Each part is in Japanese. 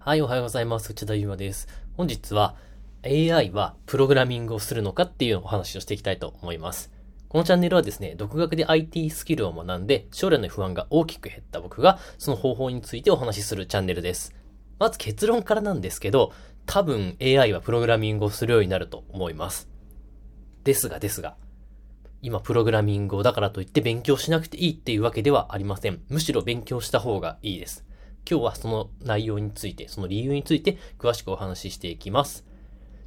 はい、おはようございます。内田祐馬です。本日は AI はプログラミングをするのかっていうお話をしていきたいと思います。このチャンネルはですね、独学で IT スキルを学んで将来の不安が大きく減った僕がその方法についてお話しするチャンネルです。まず結論からなんですけど、多分 AI はプログラミングをするようになると思います。ですがですが、今プログラミングをだからといって勉強しなくていいっていうわけではありません。むしろ勉強した方がいいです。今日はその内容について、その理由について詳しくお話ししていきます。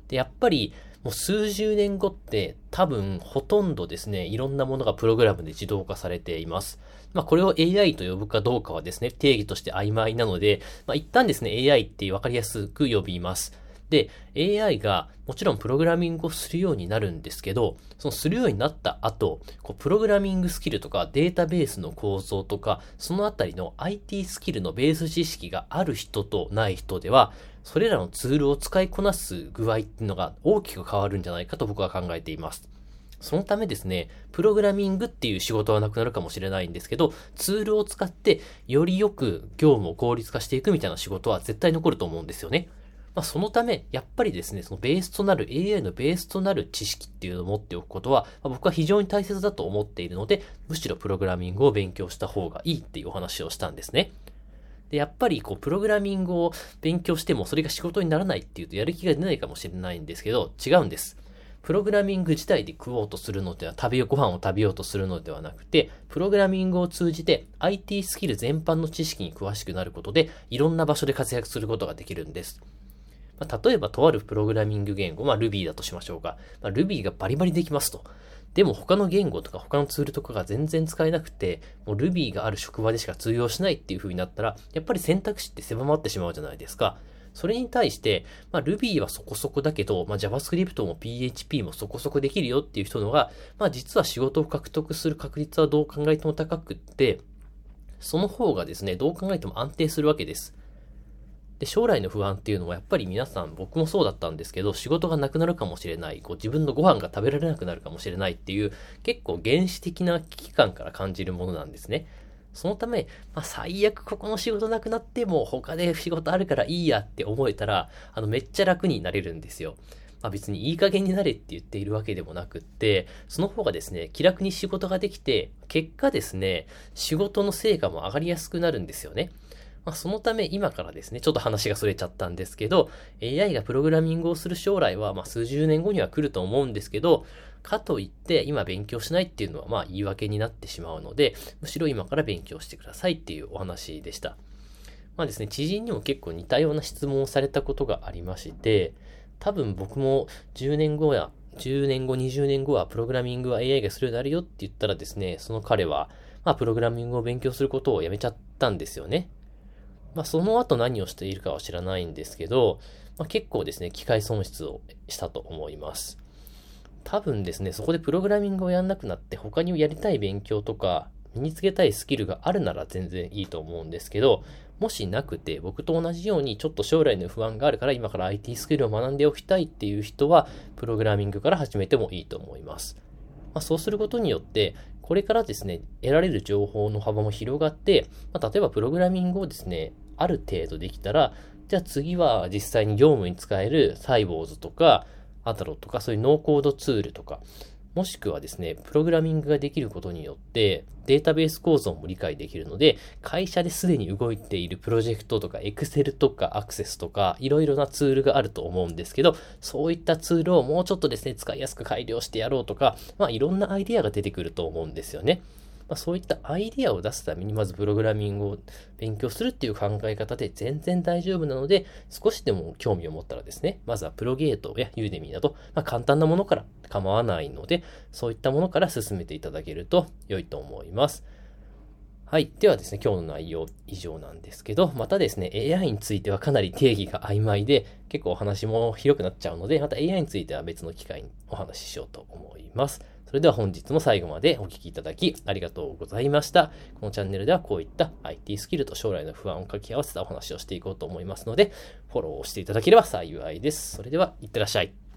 で、やっぱり、もう数十年後って多分ほとんどですね、いろんなものがプログラムで自動化されています。まあこれを AI と呼ぶかどうかはですね、定義として曖昧なので、まあ一旦ですね、AI ってわかりやすく呼びます。で、AI がもちろんプログラミングをするようになるんですけど、そのするようになった後、こうプログラミングスキルとかデータベースの構造とか、そのあたりの IT スキルのベース知識がある人とない人では、それらのツールを使いこなす具合っていうのが大きく変わるんじゃないかと僕は考えています。そのためですね、プログラミングっていう仕事はなくなるかもしれないんですけど、ツールを使ってよりよく業務を効率化していくみたいな仕事は絶対残ると思うんですよね。まあ、そのため、やっぱりですね、そのベースとなる AI のベースとなる知識っていうのを持っておくことは、まあ、僕は非常に大切だと思っているので、むしろプログラミングを勉強した方がいいっていうお話をしたんですね。で、やっぱりこう、プログラミングを勉強してもそれが仕事にならないっていうとやる気が出ないかもしれないんですけど、違うんです。プログラミング自体で食おうとするのでは、食べよう、ご飯を食べようとするのではなくて、プログラミングを通じて IT スキル全般の知識に詳しくなることで、いろんな場所で活躍することができるんです。まあ、例えばとあるプログラミング言語、まあ Ruby だとしましょうか。まあ、Ruby がバリバリできますと。でも他の言語とか他のツールとかが全然使えなくて、もう Ruby がある職場でしか通用しないっていう風になったら、やっぱり選択肢って狭まってしまうじゃないですか。それに対して、まあ、Ruby はそこそこだけど、まあ、JavaScript も PHP もそこそこできるよっていう人のが、まあ、実は仕事を獲得する確率はどう考えても高くって、その方がですね、どう考えても安定するわけです。で、将来の不安っていうのはやっぱり皆さん、僕もそうだったんですけど、仕事がなくなるかもしれない、こう自分のご飯が食べられなくなるかもしれないっていう、結構原始的な危機感から感じるものなんですね。そのため、まあ、最悪ここの仕事なくなっても他で仕事あるからいいやって思えたら、あの、めっちゃ楽になれるんですよ。まあ、別にいい加減になれって言っているわけでもなくって、その方がですね、気楽に仕事ができて、結果ですね、仕事の成果も上がりやすくなるんですよね。まあ、そのため今からですね、ちょっと話が逸れちゃったんですけど、AI がプログラミングをする将来は、まあ、数十年後には来ると思うんですけど、かといって今勉強しないっていうのはまあ言い訳になってしまうので、むしろ今から勉強してくださいっていうお話でした。まあですね、知人にも結構似たような質問をされたことがありまして、多分僕も10年後や、10年後、20年後はプログラミングは AI がするようになるよって言ったらですね、その彼は、まあプログラミングを勉強することをやめちゃったんですよね。まあ、その後何をしているかは知らないんですけど、まあ、結構ですね、機械損失をしたと思います。多分ですね、そこでプログラミングをやんなくなって他にやりたい勉強とか身につけたいスキルがあるなら全然いいと思うんですけど、もしなくて僕と同じようにちょっと将来の不安があるから今から IT スキルを学んでおきたいっていう人は、プログラミングから始めてもいいと思います。まあ、そうすることによって、これからですね、得られる情報の幅も広がって、まあ、例えばプログラミングをですね、ある程度できたら、じゃあ次は実際に業務に使えるサイボーズとか、アタロとかそういうノーコードツールとか、もしくはですね、プログラミングができることによって、データベース構造も理解できるので、会社ですでに動いているプロジェクトとか、Excel とかアクセスとか、いろいろなツールがあると思うんですけど、そういったツールをもうちょっとですね、使いやすく改良してやろうとか、まあいろんなアイデアが出てくると思うんですよね。まあ、そういったアイディアを出すために、まずプログラミングを勉強するっていう考え方で全然大丈夫なので、少しでも興味を持ったらですね、まずはプロゲートやユーデミーなど、まあ、簡単なものから構わないので、そういったものから進めていただけると良いと思います。はい。ではですね、今日の内容以上なんですけど、またですね、AI についてはかなり定義が曖昧で、結構お話も広くなっちゃうので、また AI については別の機会にお話ししようと思います。それでは本日も最後までお聴きいただきありがとうございました。このチャンネルではこういった IT スキルと将来の不安を掛け合わせたお話をしていこうと思いますので、フォローしていただければ幸いです。それでは、いってらっしゃい。